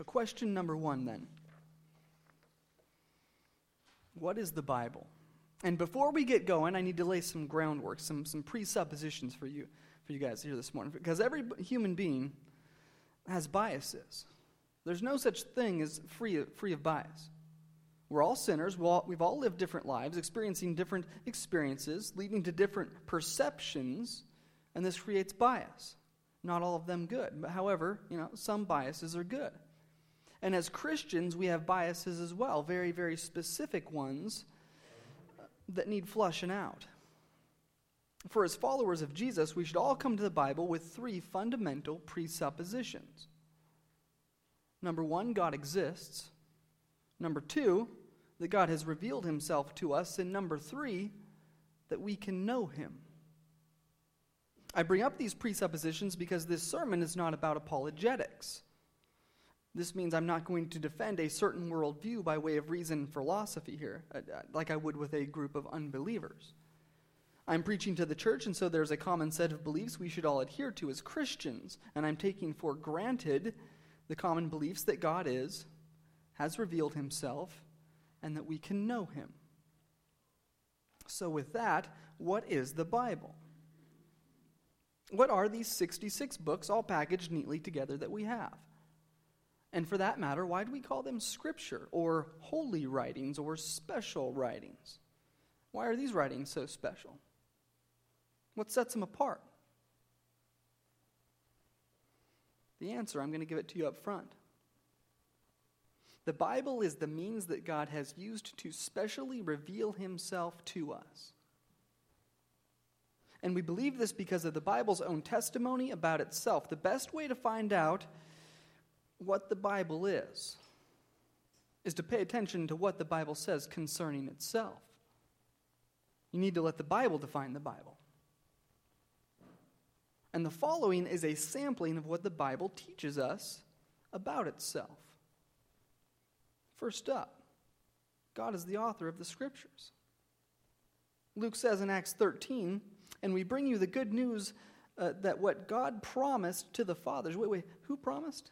So, question number one then What is the Bible? And before we get going, I need to lay some groundwork, some, some presuppositions for you, for you guys here this morning. Because every human being has biases. There's no such thing as free of, free of bias. We're all sinners. we we've all lived different lives, experiencing different experiences, leading to different perceptions, and this creates bias. Not all of them good. But however, you know, some biases are good. And as Christians, we have biases as well, very, very specific ones uh, that need flushing out. For as followers of Jesus, we should all come to the Bible with three fundamental presuppositions. Number one, God exists. Number two, that God has revealed himself to us. And number three, that we can know him. I bring up these presuppositions because this sermon is not about apologetics. This means I'm not going to defend a certain worldview by way of reason and philosophy here, uh, uh, like I would with a group of unbelievers. I'm preaching to the church, and so there's a common set of beliefs we should all adhere to as Christians, and I'm taking for granted the common beliefs that God is, has revealed himself, and that we can know him. So, with that, what is the Bible? What are these 66 books all packaged neatly together that we have? And for that matter, why do we call them scripture or holy writings or special writings? Why are these writings so special? What sets them apart? The answer, I'm going to give it to you up front. The Bible is the means that God has used to specially reveal himself to us. And we believe this because of the Bible's own testimony about itself. The best way to find out what the Bible is is to pay attention to what the Bible says concerning itself. You need to let the Bible define the Bible. And the following is a sampling of what the Bible teaches us about itself. First up, God is the author of the Scriptures. Luke says in Acts 13, and we bring you the good news uh, that what God promised to the fathers. Wait, wait, who promised?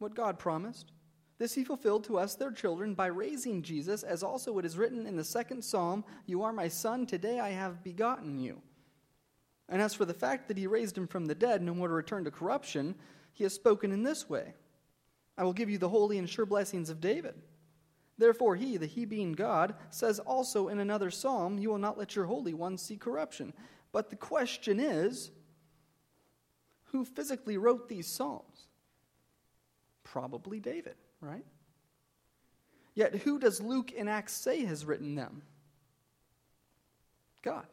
What God promised? This he fulfilled to us, their children, by raising Jesus, as also it is written in the second psalm You are my son, today I have begotten you. And as for the fact that he raised him from the dead, no more to return to corruption, he has spoken in this way I will give you the holy and sure blessings of David. Therefore, he, the he being God, says also in another psalm, You will not let your Holy One see corruption. But the question is who physically wrote these psalms? Probably David, right? Yet who does Luke in Acts say has written them? God.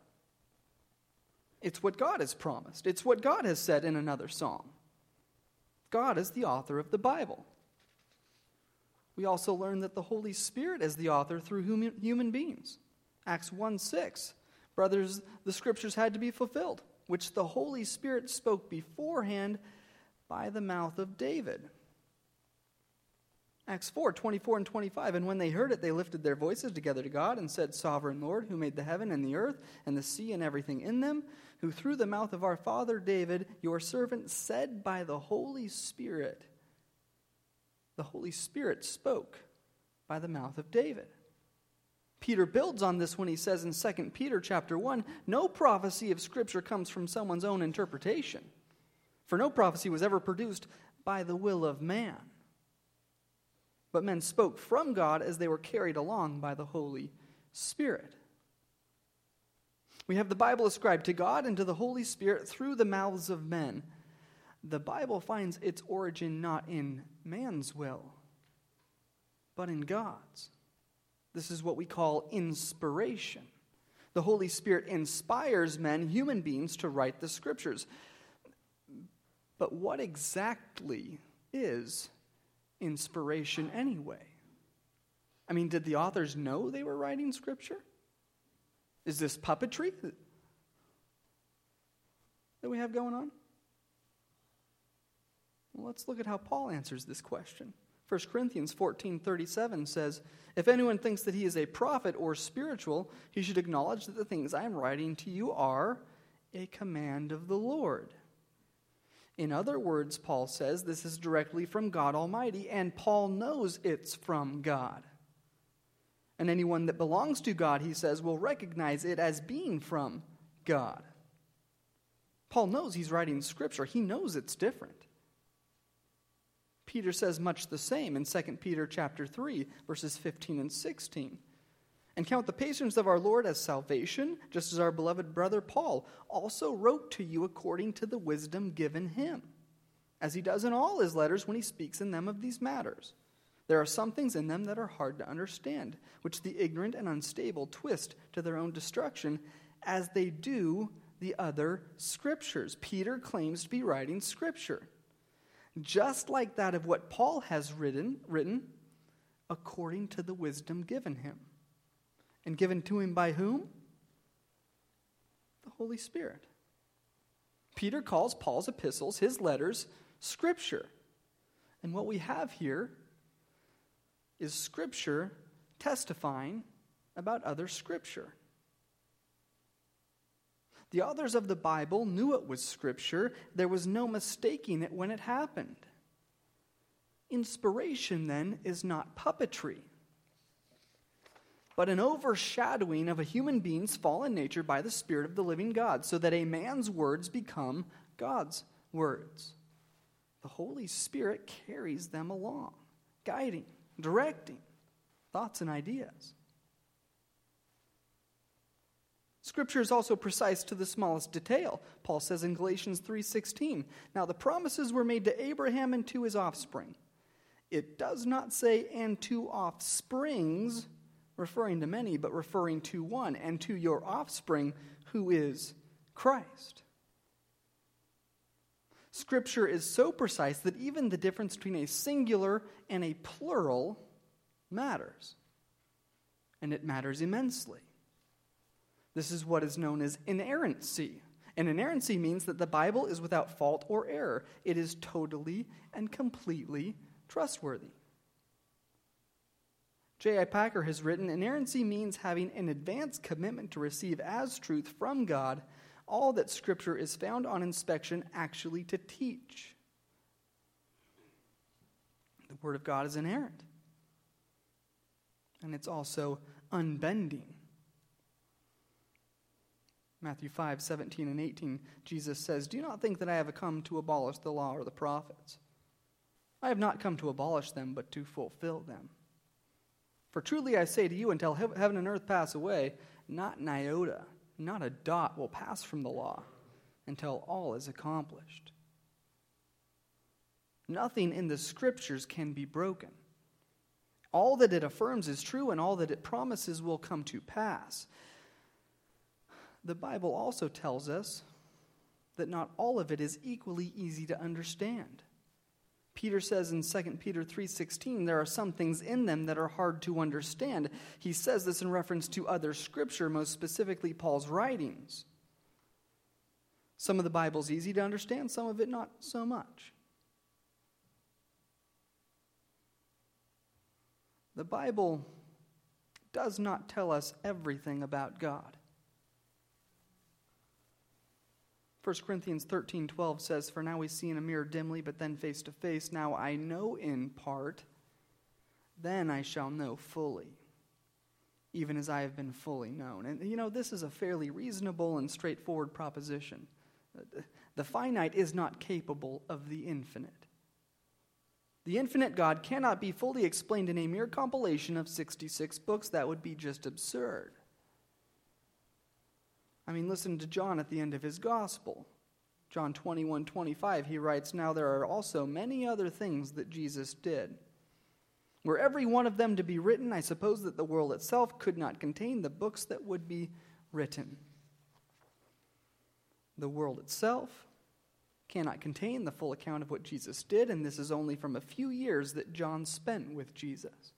It's what God has promised. It's what God has said in another psalm. God is the author of the Bible. We also learn that the Holy Spirit is the author through human beings. Acts 1 6 Brothers, the scriptures had to be fulfilled, which the Holy Spirit spoke beforehand by the mouth of David. Acts 4 24 and 25. And when they heard it, they lifted their voices together to God and said, Sovereign Lord, who made the heaven and the earth and the sea and everything in them, who through the mouth of our father David, your servant, said by the Holy Spirit, the Holy Spirit spoke by the mouth of David. Peter builds on this when he says in 2 Peter chapter 1, no prophecy of scripture comes from someone's own interpretation. For no prophecy was ever produced by the will of man. But men spoke from God as they were carried along by the Holy Spirit. We have the Bible ascribed to God and to the Holy Spirit through the mouths of men. The Bible finds its origin not in man's will, but in God's. This is what we call inspiration. The Holy Spirit inspires men, human beings, to write the scriptures. But what exactly is inspiration anyway? I mean, did the authors know they were writing scripture? Is this puppetry that we have going on? Well, let's look at how Paul answers this question. 1 Corinthians 14:37 says, "If anyone thinks that he is a prophet or spiritual, he should acknowledge that the things I am writing to you are a command of the Lord." In other words, Paul says this is directly from God Almighty, and Paul knows it's from God. And anyone that belongs to God, he says, will recognize it as being from God. Paul knows he's writing scripture, he knows it's different. Peter says much the same in 2 Peter chapter 3 verses 15 and 16. And count the patience of our Lord as salvation, just as our beloved brother Paul also wrote to you according to the wisdom given him, as he does in all his letters when he speaks in them of these matters. There are some things in them that are hard to understand, which the ignorant and unstable twist to their own destruction, as they do the other scriptures. Peter claims to be writing scripture, just like that of what Paul has written, written according to the wisdom given him. And given to him by whom? The Holy Spirit. Peter calls Paul's epistles, his letters, scripture. And what we have here is Scripture testifying about other Scripture. The authors of the Bible knew it was Scripture. There was no mistaking it when it happened. Inspiration, then, is not puppetry, but an overshadowing of a human being's fallen nature by the Spirit of the living God, so that a man's words become God's words. The Holy Spirit carries them along, guiding, directing thoughts and ideas. Scripture is also precise to the smallest detail. Paul says in Galatians 3:16, "Now the promises were made to Abraham and to his offspring." It does not say and to offsprings, referring to many, but referring to one, and to your offspring who is Christ. Scripture is so precise that even the difference between a singular and a plural matters. And it matters immensely. This is what is known as inerrancy. And inerrancy means that the Bible is without fault or error, it is totally and completely trustworthy. J.I. Packer has written Inerrancy means having an advanced commitment to receive as truth from God all that Scripture is found on inspection actually to teach. The Word of God is inerrant, and it's also unbending. Matthew 5, 17 and 18, Jesus says, Do not think that I have come to abolish the law or the prophets. I have not come to abolish them, but to fulfill them. For truly I say to you, until heaven and earth pass away, not an iota not a dot will pass from the law until all is accomplished. Nothing in the scriptures can be broken. All that it affirms is true, and all that it promises will come to pass. The Bible also tells us that not all of it is equally easy to understand. Peter says in 2 Peter 3:16 there are some things in them that are hard to understand. He says this in reference to other scripture, most specifically Paul's writings. Some of the Bible's easy to understand, some of it not so much. The Bible does not tell us everything about God. 1 Corinthians 13 12 says, For now we see in a mirror dimly, but then face to face. Now I know in part, then I shall know fully, even as I have been fully known. And you know, this is a fairly reasonable and straightforward proposition. The finite is not capable of the infinite. The infinite God cannot be fully explained in a mere compilation of 66 books. That would be just absurd. I mean, listen to John at the end of his gospel. John 21 25, he writes, Now there are also many other things that Jesus did. Were every one of them to be written, I suppose that the world itself could not contain the books that would be written. The world itself cannot contain the full account of what Jesus did, and this is only from a few years that John spent with Jesus.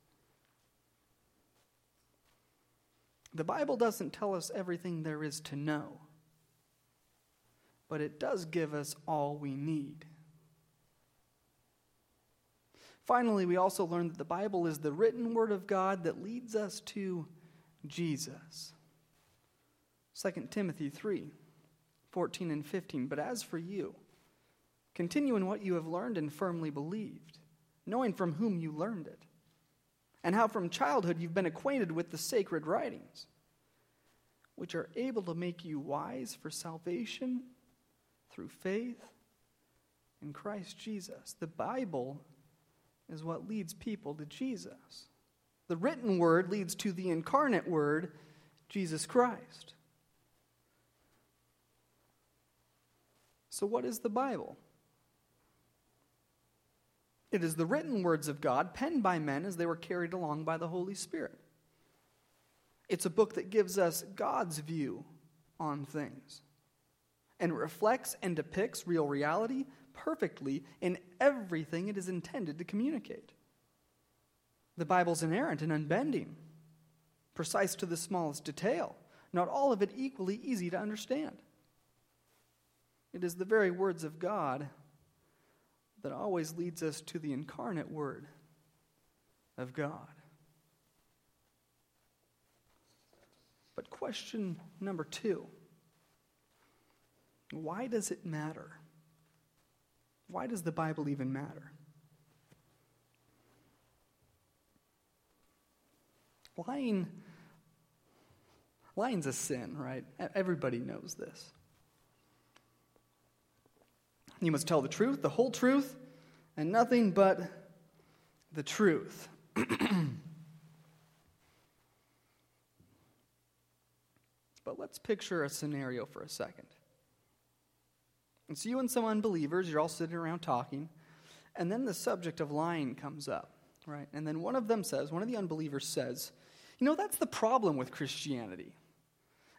The Bible doesn't tell us everything there is to know, but it does give us all we need. Finally, we also learn that the Bible is the written word of God that leads us to Jesus. 2 Timothy 3 14 and 15. But as for you, Continue in what you have learned and firmly believed, knowing from whom you learned it, and how from childhood you've been acquainted with the sacred writings, which are able to make you wise for salvation through faith in Christ Jesus. The Bible is what leads people to Jesus. The written word leads to the incarnate word, Jesus Christ. So, what is the Bible? It is the written words of God, penned by men as they were carried along by the Holy Spirit. It's a book that gives us God's view on things and reflects and depicts real reality perfectly in everything it is intended to communicate. The Bible's inerrant and unbending, precise to the smallest detail, not all of it equally easy to understand. It is the very words of God that always leads us to the incarnate Word of God. But question number two why does it matter? Why does the Bible even matter? Lying, lying's a sin, right? Everybody knows this. You must tell the truth, the whole truth, and nothing but the truth. but let's picture a scenario for a second. It's you and some unbelievers, you're all sitting around talking, and then the subject of lying comes up, right? And then one of them says, one of the unbelievers says, You know, that's the problem with Christianity.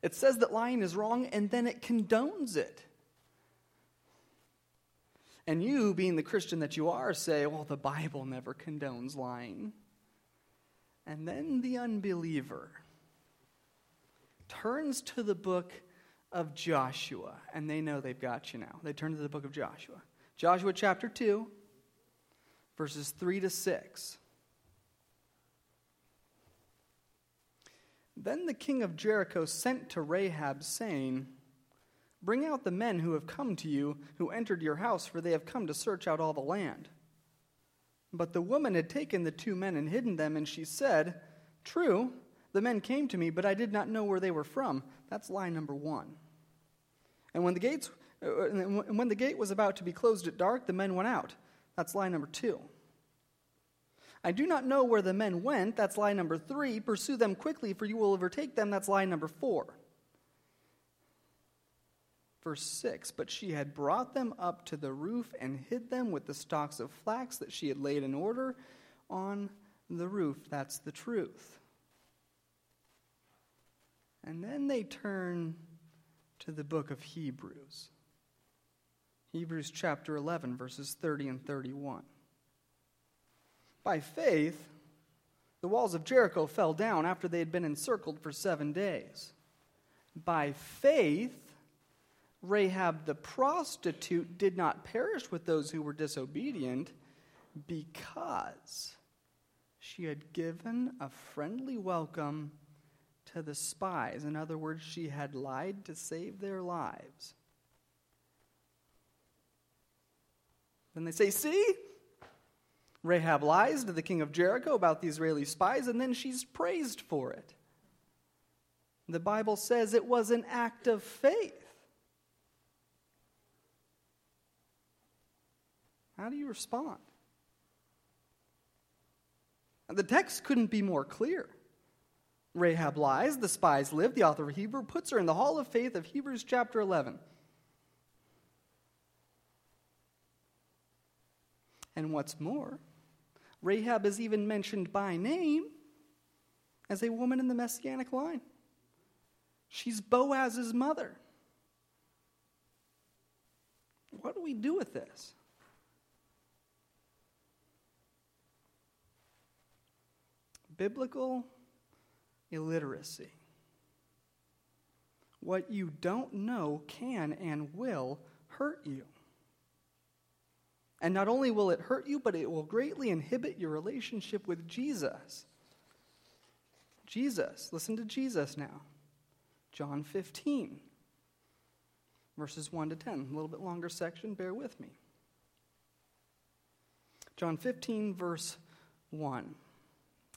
It says that lying is wrong, and then it condones it. And you, being the Christian that you are, say, well, the Bible never condones lying. And then the unbeliever turns to the book of Joshua, and they know they've got you now. They turn to the book of Joshua. Joshua chapter 2, verses 3 to 6. Then the king of Jericho sent to Rahab, saying, Bring out the men who have come to you, who entered your house, for they have come to search out all the land. But the woman had taken the two men and hidden them, and she said, True, the men came to me, but I did not know where they were from. That's lie number one. And when the gates uh, and when the gate was about to be closed at dark, the men went out. That's lie number two. I do not know where the men went. That's lie number three. Pursue them quickly, for you will overtake them. That's lie number four. Verse 6 But she had brought them up to the roof and hid them with the stalks of flax that she had laid in order on the roof. That's the truth. And then they turn to the book of Hebrews. Hebrews chapter 11, verses 30 and 31. By faith, the walls of Jericho fell down after they had been encircled for seven days. By faith, Rahab the prostitute did not perish with those who were disobedient because she had given a friendly welcome to the spies. In other words, she had lied to save their lives. Then they say, See? Rahab lies to the king of Jericho about the Israeli spies, and then she's praised for it. The Bible says it was an act of faith. How do you respond? The text couldn't be more clear. Rahab lies, the spies live. The author of Hebrew puts her in the hall of faith of Hebrews chapter 11. And what's more, Rahab is even mentioned by name as a woman in the messianic line. She's Boaz's mother. What do we do with this? Biblical illiteracy. What you don't know can and will hurt you. And not only will it hurt you, but it will greatly inhibit your relationship with Jesus. Jesus, listen to Jesus now. John 15, verses 1 to 10. A little bit longer section, bear with me. John 15, verse 1.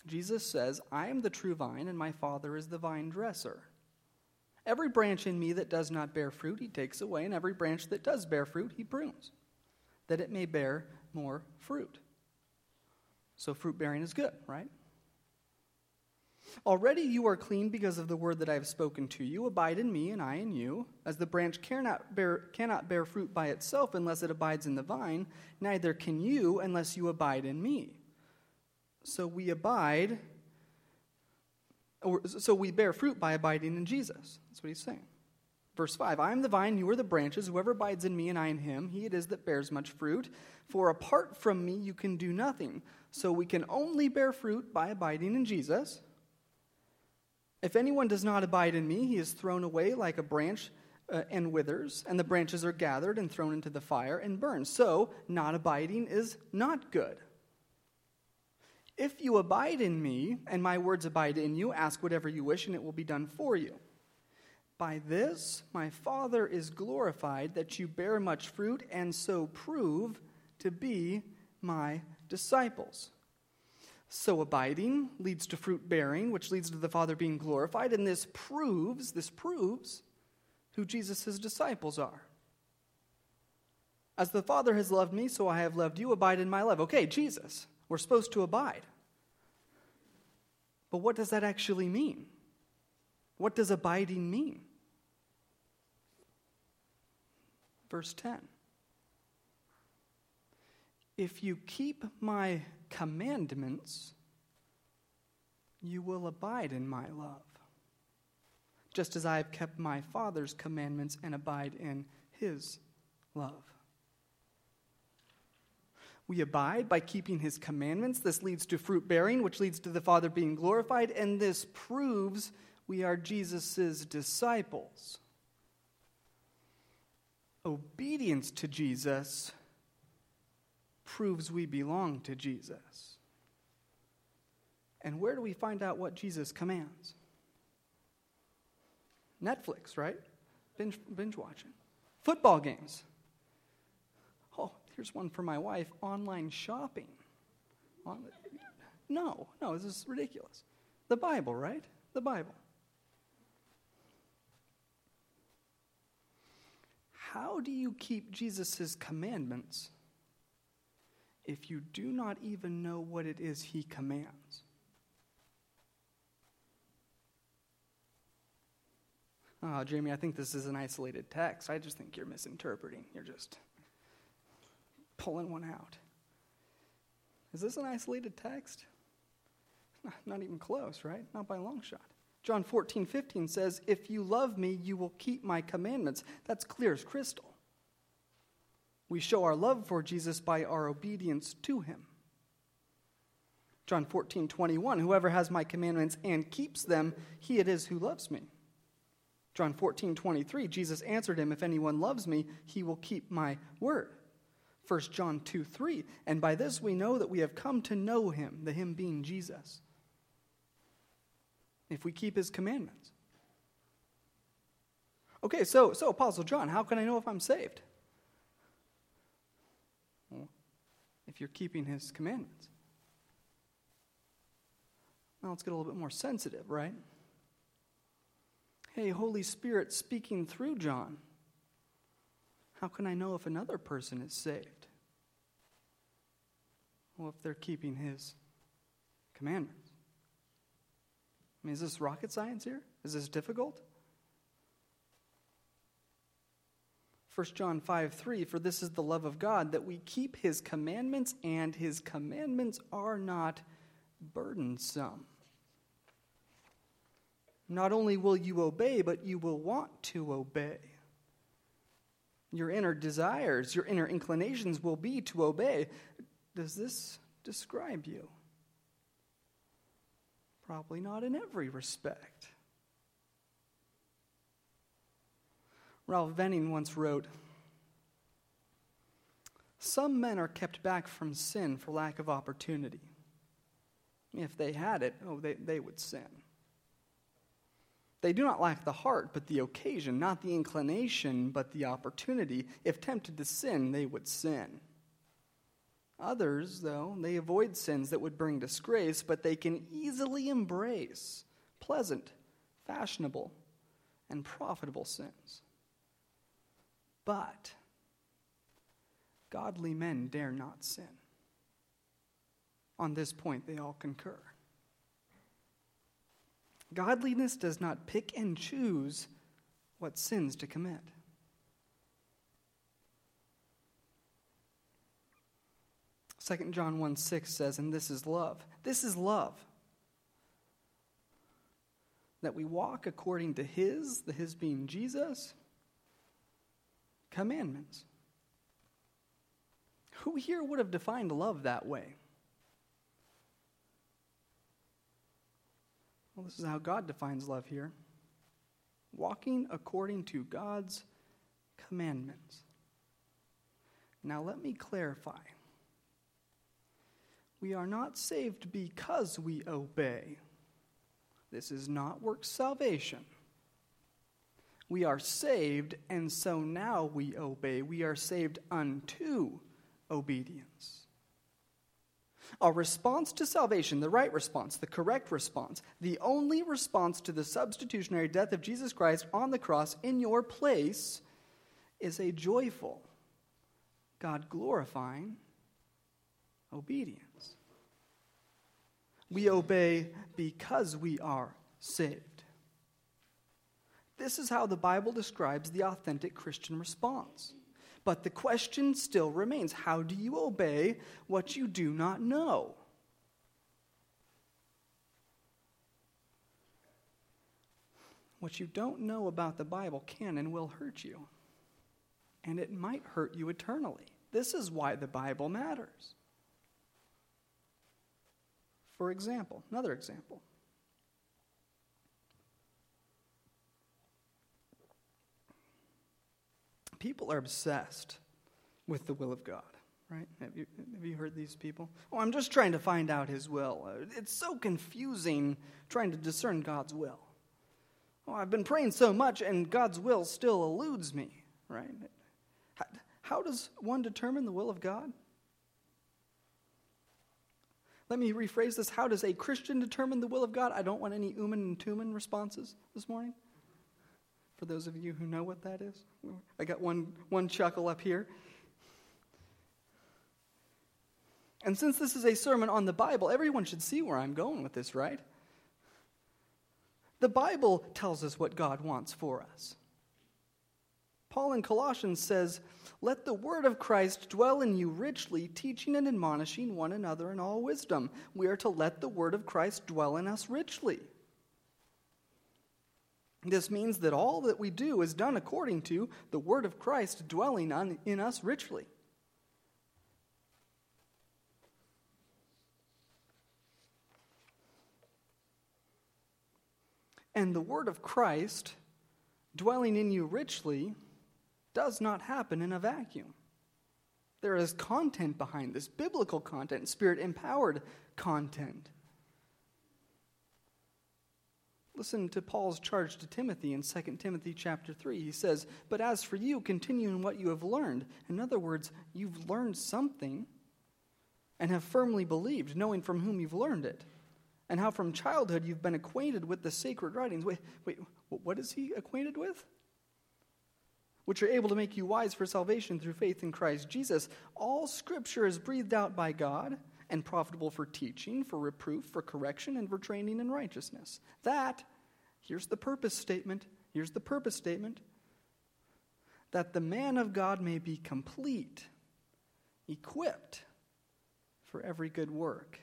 Jesus says, I am the true vine, and my Father is the vine dresser. Every branch in me that does not bear fruit, he takes away, and every branch that does bear fruit, he prunes, that it may bear more fruit. So, fruit bearing is good, right? Already you are clean because of the word that I have spoken to you. Abide in me, and I in you. As the branch cannot bear, cannot bear fruit by itself unless it abides in the vine, neither can you unless you abide in me. So we abide, or so we bear fruit by abiding in Jesus. That's what he's saying. Verse 5 I am the vine, you are the branches. Whoever abides in me and I in him, he it is that bears much fruit. For apart from me, you can do nothing. So we can only bear fruit by abiding in Jesus. If anyone does not abide in me, he is thrown away like a branch uh, and withers, and the branches are gathered and thrown into the fire and burned. So, not abiding is not good. If you abide in me, and my words abide in you, ask whatever you wish, and it will be done for you. By this, my Father is glorified that you bear much fruit, and so prove to be my disciples. So abiding leads to fruit bearing, which leads to the Father being glorified, and this proves, this proves who Jesus' disciples are. As the Father has loved me, so I have loved you. Abide in my love. Okay, Jesus. We're supposed to abide. But what does that actually mean? What does abiding mean? Verse 10 If you keep my commandments, you will abide in my love, just as I have kept my Father's commandments and abide in his love. We abide by keeping his commandments. This leads to fruit bearing, which leads to the Father being glorified, and this proves we are Jesus' disciples. Obedience to Jesus proves we belong to Jesus. And where do we find out what Jesus commands? Netflix, right? Binge, binge watching. Football games. Here's one for my wife online shopping. No, no, this is ridiculous. The Bible, right? The Bible. How do you keep Jesus' commandments if you do not even know what it is he commands? Oh, Jamie, I think this is an isolated text. I just think you're misinterpreting. You're just pulling one out. Is this an isolated text? Not even close, right? Not by a long shot. John 14, 15 says, If you love me, you will keep my commandments. That's clear as crystal. We show our love for Jesus by our obedience to him. John 14, 21, Whoever has my commandments and keeps them, he it is who loves me. John 14, 23, Jesus answered him, If anyone loves me, he will keep my word. 1 John 2, 3, And by this we know that we have come to know him, the him being Jesus, if we keep his commandments. Okay, so, so Apostle John, how can I know if I'm saved? if you're keeping his commandments. Now let's get a little bit more sensitive, right? Hey, Holy Spirit speaking through John. How can I know if another person is saved? Well, if they're keeping his commandments. I mean, is this rocket science here? Is this difficult? 1 John 5 3, for this is the love of God, that we keep his commandments, and his commandments are not burdensome. Not only will you obey, but you will want to obey. Your inner desires, your inner inclinations will be to obey. Does this describe you? Probably not in every respect. Ralph Venning once wrote Some men are kept back from sin for lack of opportunity. If they had it, oh, they, they would sin. They do not lack the heart, but the occasion, not the inclination, but the opportunity. If tempted to sin, they would sin. Others, though, they avoid sins that would bring disgrace, but they can easily embrace pleasant, fashionable, and profitable sins. But godly men dare not sin. On this point, they all concur. Godliness does not pick and choose what sins to commit. 2 John 1 6 says, and this is love. This is love. That we walk according to His, the His being Jesus, commandments. Who here would have defined love that way? Well, this is how God defines love here walking according to God's commandments. Now, let me clarify. We are not saved because we obey. This is not work salvation. We are saved, and so now we obey. We are saved unto obedience. Our response to salvation, the right response, the correct response, the only response to the substitutionary death of Jesus Christ on the cross in your place, is a joyful, God glorifying obedience. We obey because we are saved. This is how the Bible describes the authentic Christian response. But the question still remains how do you obey what you do not know? What you don't know about the Bible can and will hurt you. And it might hurt you eternally. This is why the Bible matters. For example, another example. People are obsessed with the will of God, right? Have you, have you heard these people? Oh, I'm just trying to find out His will. It's so confusing trying to discern God's will. Oh, I've been praying so much and God's will still eludes me, right? How, how does one determine the will of God? Let me rephrase this. How does a Christian determine the will of God? I don't want any Urim and Thummim responses this morning for those of you who know what that is. I got one, one chuckle up here. And since this is a sermon on the Bible, everyone should see where I'm going with this, right? The Bible tells us what God wants for us. Paul in Colossians says, Let the word of Christ dwell in you richly, teaching and admonishing one another in all wisdom. We are to let the word of Christ dwell in us richly. This means that all that we do is done according to the Word of Christ dwelling on, in us richly. And the Word of Christ dwelling in you richly does not happen in a vacuum. There is content behind this biblical content, spirit empowered content. Listen to Paul's charge to Timothy in 2 Timothy chapter 3. He says, But as for you, continue in what you have learned. In other words, you've learned something and have firmly believed, knowing from whom you've learned it, and how from childhood you've been acquainted with the sacred writings. Wait, wait, what is he acquainted with? Which are able to make you wise for salvation through faith in Christ Jesus. All scripture is breathed out by God and profitable for teaching, for reproof, for correction, and for training in righteousness. That, here's the purpose statement. Here's the purpose statement that the man of God may be complete, equipped for every good work.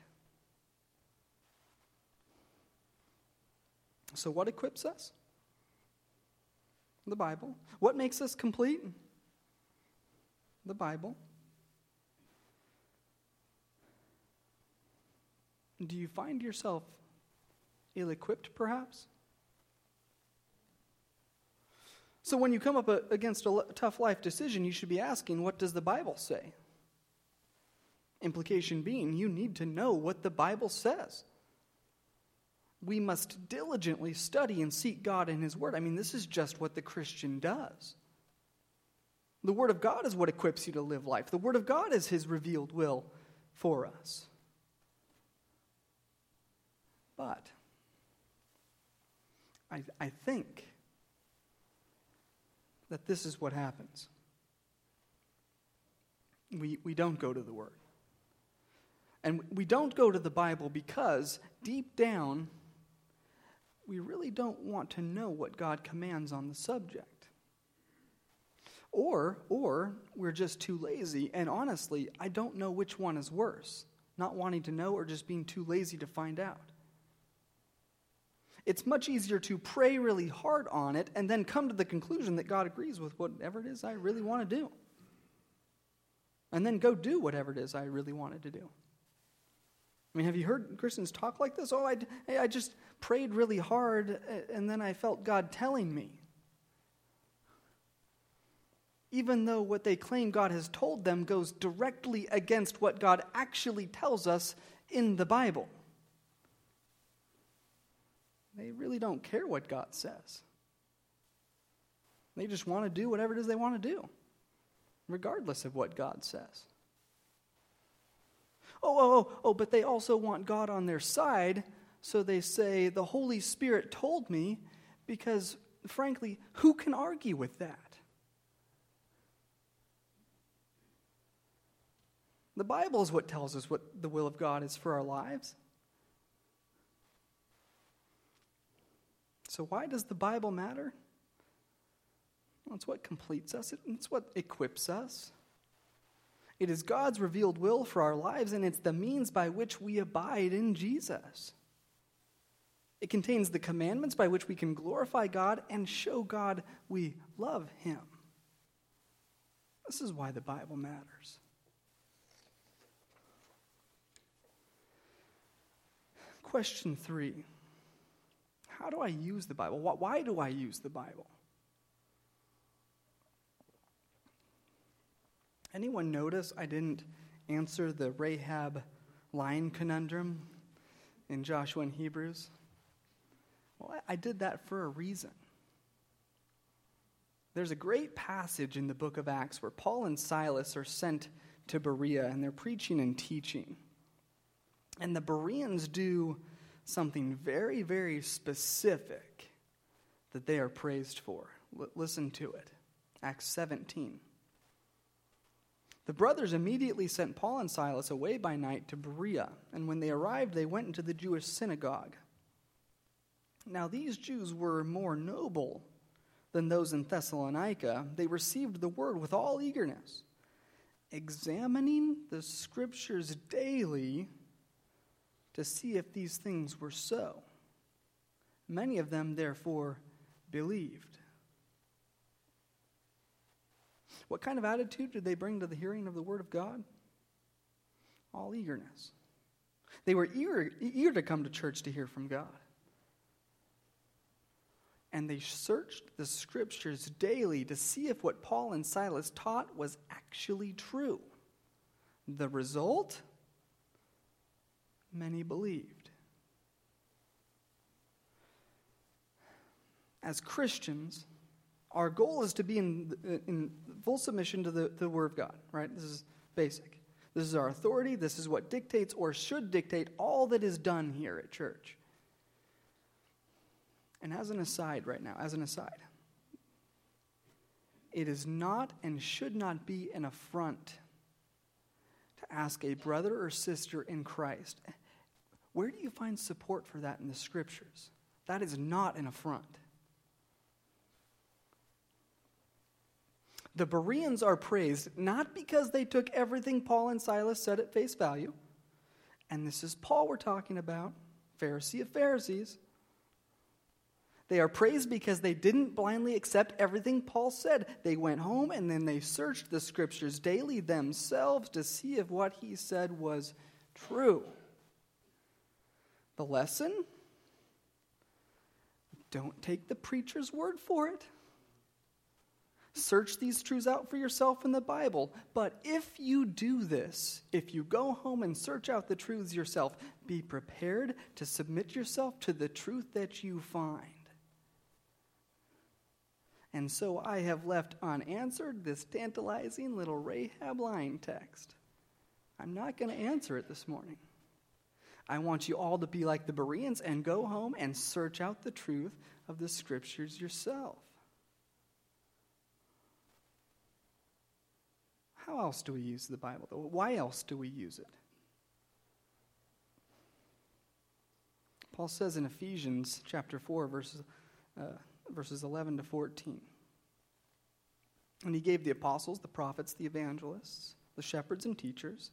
So, what equips us? The Bible. What makes us complete? The Bible. Do you find yourself ill equipped, perhaps? So, when you come up against a tough life decision, you should be asking, What does the Bible say? Implication being, you need to know what the Bible says. We must diligently study and seek God in His Word. I mean, this is just what the Christian does. The Word of God is what equips you to live life, the Word of God is His revealed will for us. But I, I think that this is what happens. We, we don't go to the Word. And we don't go to the Bible because deep down, we really don't want to know what God commands on the subject. Or, or we're just too lazy, and honestly, I don't know which one is worse not wanting to know or just being too lazy to find out. It's much easier to pray really hard on it and then come to the conclusion that God agrees with whatever it is I really want to do. And then go do whatever it is I really wanted to do. I mean, have you heard Christians talk like this? Oh, I, I just prayed really hard and then I felt God telling me. Even though what they claim God has told them goes directly against what God actually tells us in the Bible. They really don't care what God says. They just want to do whatever it is they want to do, regardless of what God says. Oh, oh, oh, oh, but they also want God on their side, so they say, The Holy Spirit told me, because frankly, who can argue with that? The Bible is what tells us what the will of God is for our lives. So, why does the Bible matter? Well, it's what completes us, it's what equips us. It is God's revealed will for our lives, and it's the means by which we abide in Jesus. It contains the commandments by which we can glorify God and show God we love Him. This is why the Bible matters. Question three how do I use the Bible? Why do I use the Bible? Anyone notice I didn't answer the Rahab lion conundrum in Joshua and Hebrews? Well, I did that for a reason. There's a great passage in the book of Acts where Paul and Silas are sent to Berea and they're preaching and teaching. And the Bereans do something very, very specific that they are praised for. L- listen to it. Acts 17. The brothers immediately sent Paul and Silas away by night to Berea, and when they arrived, they went into the Jewish synagogue. Now, these Jews were more noble than those in Thessalonica. They received the word with all eagerness, examining the scriptures daily to see if these things were so. Many of them, therefore, believed. What kind of attitude did they bring to the hearing of the Word of God? All eagerness. They were eager, eager to come to church to hear from God. And they searched the scriptures daily to see if what Paul and Silas taught was actually true. The result? Many believed. As Christians, our goal is to be in, in full submission to the, the Word of God, right? This is basic. This is our authority. This is what dictates or should dictate all that is done here at church. And as an aside, right now, as an aside, it is not and should not be an affront to ask a brother or sister in Christ where do you find support for that in the scriptures? That is not an affront. The Bereans are praised not because they took everything Paul and Silas said at face value, and this is Paul we're talking about, Pharisee of Pharisees. They are praised because they didn't blindly accept everything Paul said. They went home and then they searched the scriptures daily themselves to see if what he said was true. The lesson? Don't take the preacher's word for it. Search these truths out for yourself in the Bible. But if you do this, if you go home and search out the truths yourself, be prepared to submit yourself to the truth that you find. And so I have left unanswered this tantalizing little Rahab line text. I'm not going to answer it this morning. I want you all to be like the Bereans and go home and search out the truth of the scriptures yourself. How else do we use the Bible, though? Why else do we use it? Paul says in Ephesians chapter 4, verses, uh, verses 11 to 14. And he gave the apostles, the prophets, the evangelists, the shepherds, and teachers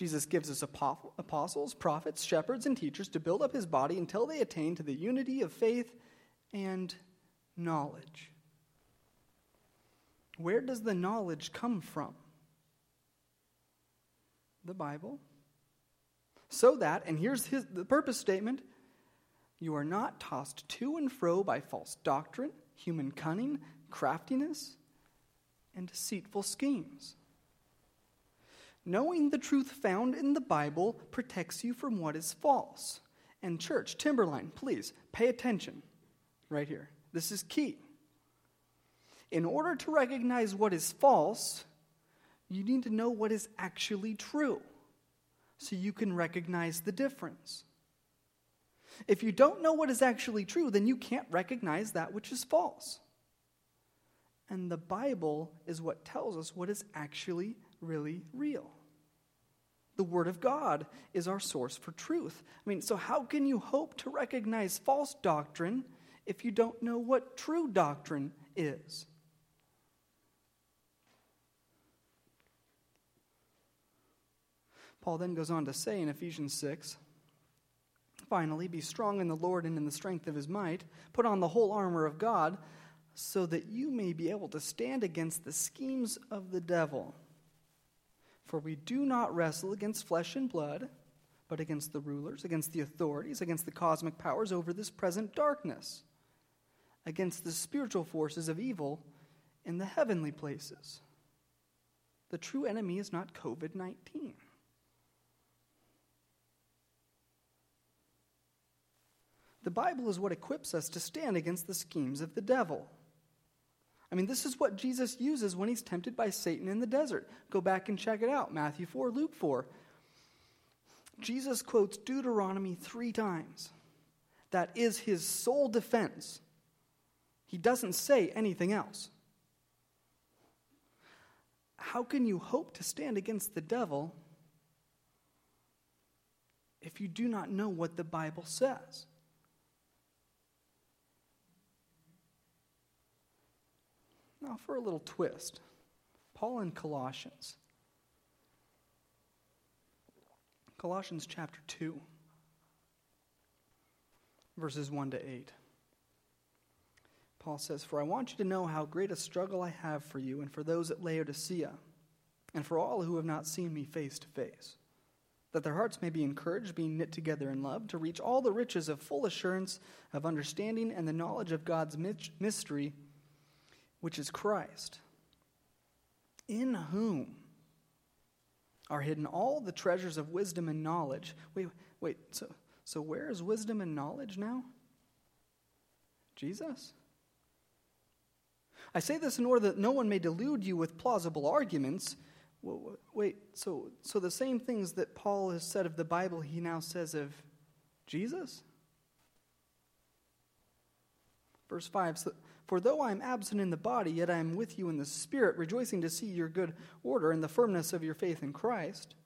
Jesus gives us apostles, prophets, shepherds, and teachers to build up his body until they attain to the unity of faith and knowledge. Where does the knowledge come from? The Bible. So that, and here's his, the purpose statement you are not tossed to and fro by false doctrine, human cunning, craftiness, and deceitful schemes. Knowing the truth found in the Bible protects you from what is false. And, church, Timberline, please pay attention right here. This is key. In order to recognize what is false, you need to know what is actually true so you can recognize the difference. If you don't know what is actually true, then you can't recognize that which is false. And the Bible is what tells us what is actually really real. The Word of God is our source for truth. I mean, so how can you hope to recognize false doctrine if you don't know what true doctrine is? Paul then goes on to say in Ephesians 6 Finally, be strong in the Lord and in the strength of his might. Put on the whole armor of God so that you may be able to stand against the schemes of the devil. For we do not wrestle against flesh and blood, but against the rulers, against the authorities, against the cosmic powers over this present darkness, against the spiritual forces of evil in the heavenly places. The true enemy is not COVID 19. The Bible is what equips us to stand against the schemes of the devil. I mean, this is what Jesus uses when he's tempted by Satan in the desert. Go back and check it out Matthew 4, Luke 4. Jesus quotes Deuteronomy three times. That is his sole defense. He doesn't say anything else. How can you hope to stand against the devil if you do not know what the Bible says? Now, for a little twist, Paul in Colossians. Colossians chapter 2, verses 1 to 8. Paul says, For I want you to know how great a struggle I have for you and for those at Laodicea, and for all who have not seen me face to face, that their hearts may be encouraged, being knit together in love, to reach all the riches of full assurance of understanding and the knowledge of God's mystery which is Christ, in whom are hidden all the treasures of wisdom and knowledge. Wait, wait, so, so where is wisdom and knowledge now? Jesus? I say this in order that no one may delude you with plausible arguments. Wait, so, so the same things that Paul has said of the Bible, he now says of Jesus? Verse 5 so, for though I am absent in the body, yet I am with you in the spirit, rejoicing to see your good order and the firmness of your faith in Christ.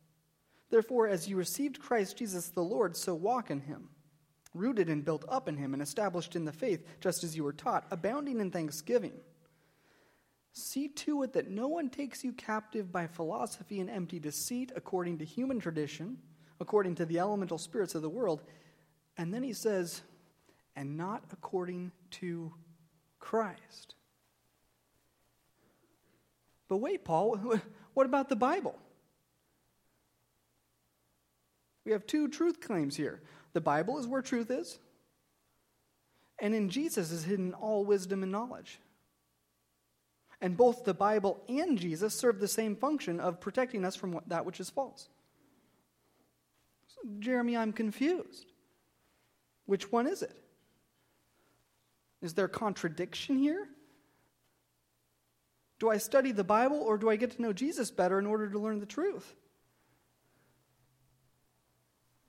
Therefore, as you received Christ Jesus the Lord, so walk in him, rooted and built up in him, and established in the faith, just as you were taught, abounding in thanksgiving. See to it that no one takes you captive by philosophy and empty deceit, according to human tradition, according to the elemental spirits of the world. And then he says, and not according to Christ. But wait, Paul, what about the Bible? We have two truth claims here. The Bible is where truth is, and in Jesus is hidden all wisdom and knowledge. And both the Bible and Jesus serve the same function of protecting us from that which is false. So, Jeremy, I'm confused. Which one is it? Is there a contradiction here? Do I study the Bible or do I get to know Jesus better in order to learn the truth?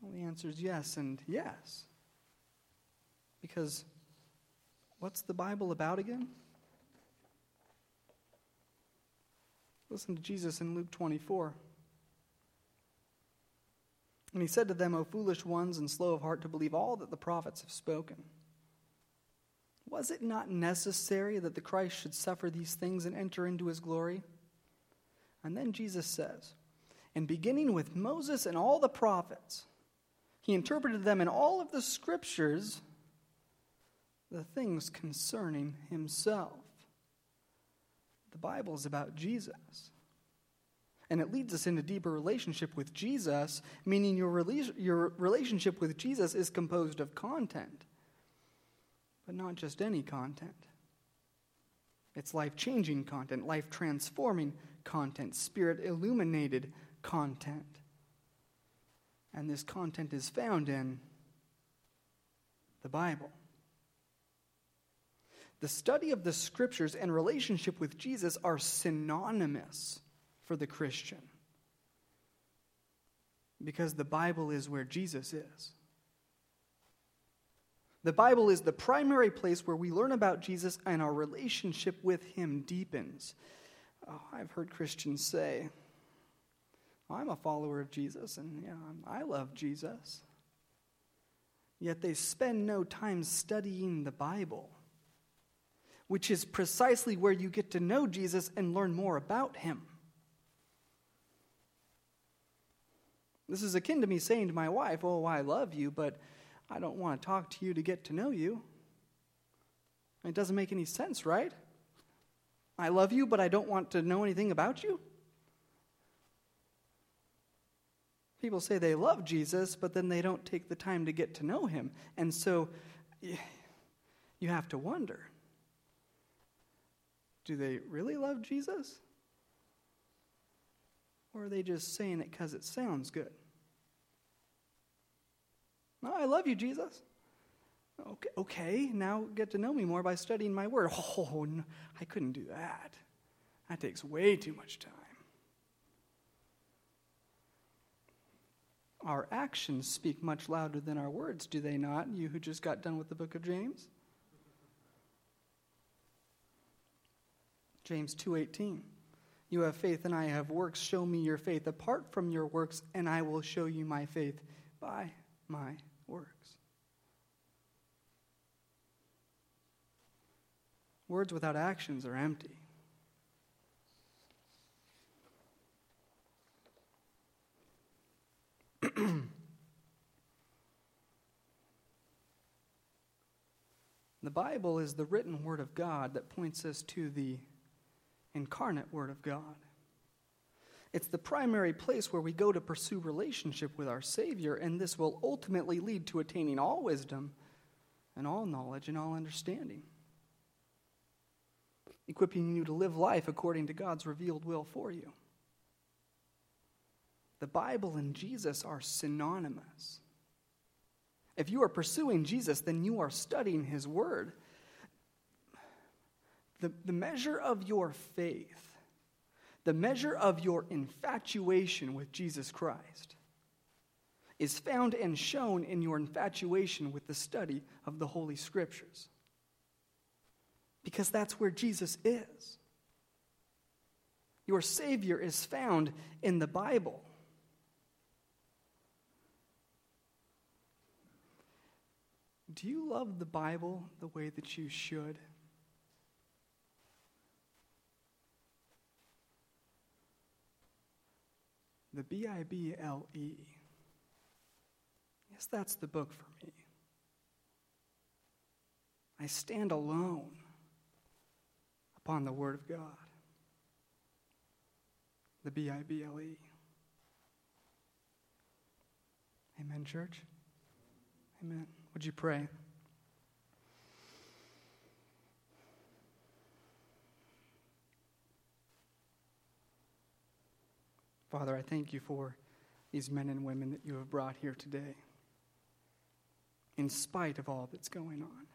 Well, the answer is yes and yes. Because what's the Bible about again? Listen to Jesus in Luke 24. And he said to them, O foolish ones and slow of heart to believe all that the prophets have spoken. Was it not necessary that the Christ should suffer these things and enter into his glory? And then Jesus says, And beginning with Moses and all the prophets, he interpreted them in all of the scriptures the things concerning himself. The Bible is about Jesus. And it leads us into deeper relationship with Jesus, meaning your, rela- your relationship with Jesus is composed of content but not just any content. It's life changing content, life transforming content, spirit illuminated content. And this content is found in the Bible. The study of the scriptures and relationship with Jesus are synonymous for the Christian because the Bible is where Jesus is. The Bible is the primary place where we learn about Jesus and our relationship with him deepens. Oh, I've heard Christians say, I'm a follower of Jesus and yeah, I love Jesus. Yet they spend no time studying the Bible, which is precisely where you get to know Jesus and learn more about him. This is akin to me saying to my wife, Oh, I love you, but I don't want to talk to you to get to know you. It doesn't make any sense, right? I love you, but I don't want to know anything about you. People say they love Jesus, but then they don't take the time to get to know him. And so you have to wonder do they really love Jesus? Or are they just saying it because it sounds good? I love you, Jesus. Okay, okay, now get to know me more by studying my word. Oh, no, I couldn't do that. That takes way too much time. Our actions speak much louder than our words, do they not? You who just got done with the book of James? James 2:18 You have faith and I have works show me your faith apart from your works and I will show you my faith by my works. Words without actions are empty. the Bible is the written Word of God that points us to the incarnate Word of God. It's the primary place where we go to pursue relationship with our Savior, and this will ultimately lead to attaining all wisdom and all knowledge and all understanding, equipping you to live life according to God's revealed will for you. The Bible and Jesus are synonymous. If you are pursuing Jesus, then you are studying His Word. The, the measure of your faith the measure of your infatuation with Jesus Christ is found and shown in your infatuation with the study of the Holy Scriptures. Because that's where Jesus is. Your Savior is found in the Bible. Do you love the Bible the way that you should? The B I B L E. Yes, that's the book for me. I stand alone upon the Word of God. The B I B L E. Amen, church? Amen. Would you pray? Father, I thank you for these men and women that you have brought here today, in spite of all that's going on.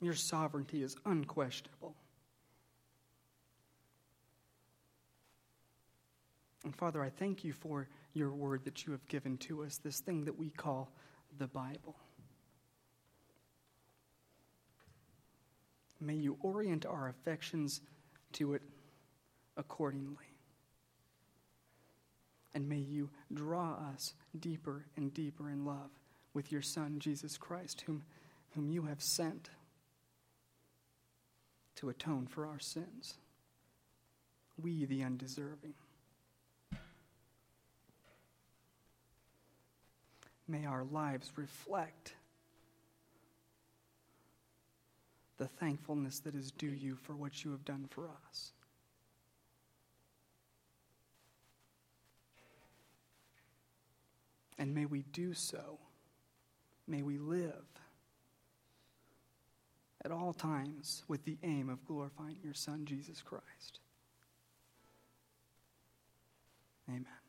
Your sovereignty is unquestionable. And Father, I thank you for your word that you have given to us, this thing that we call the Bible. May you orient our affections to it accordingly. And may you draw us deeper and deeper in love with your Son, Jesus Christ, whom, whom you have sent to atone for our sins. We, the undeserving. May our lives reflect the thankfulness that is due you for what you have done for us. And may we do so. May we live at all times with the aim of glorifying your Son, Jesus Christ. Amen.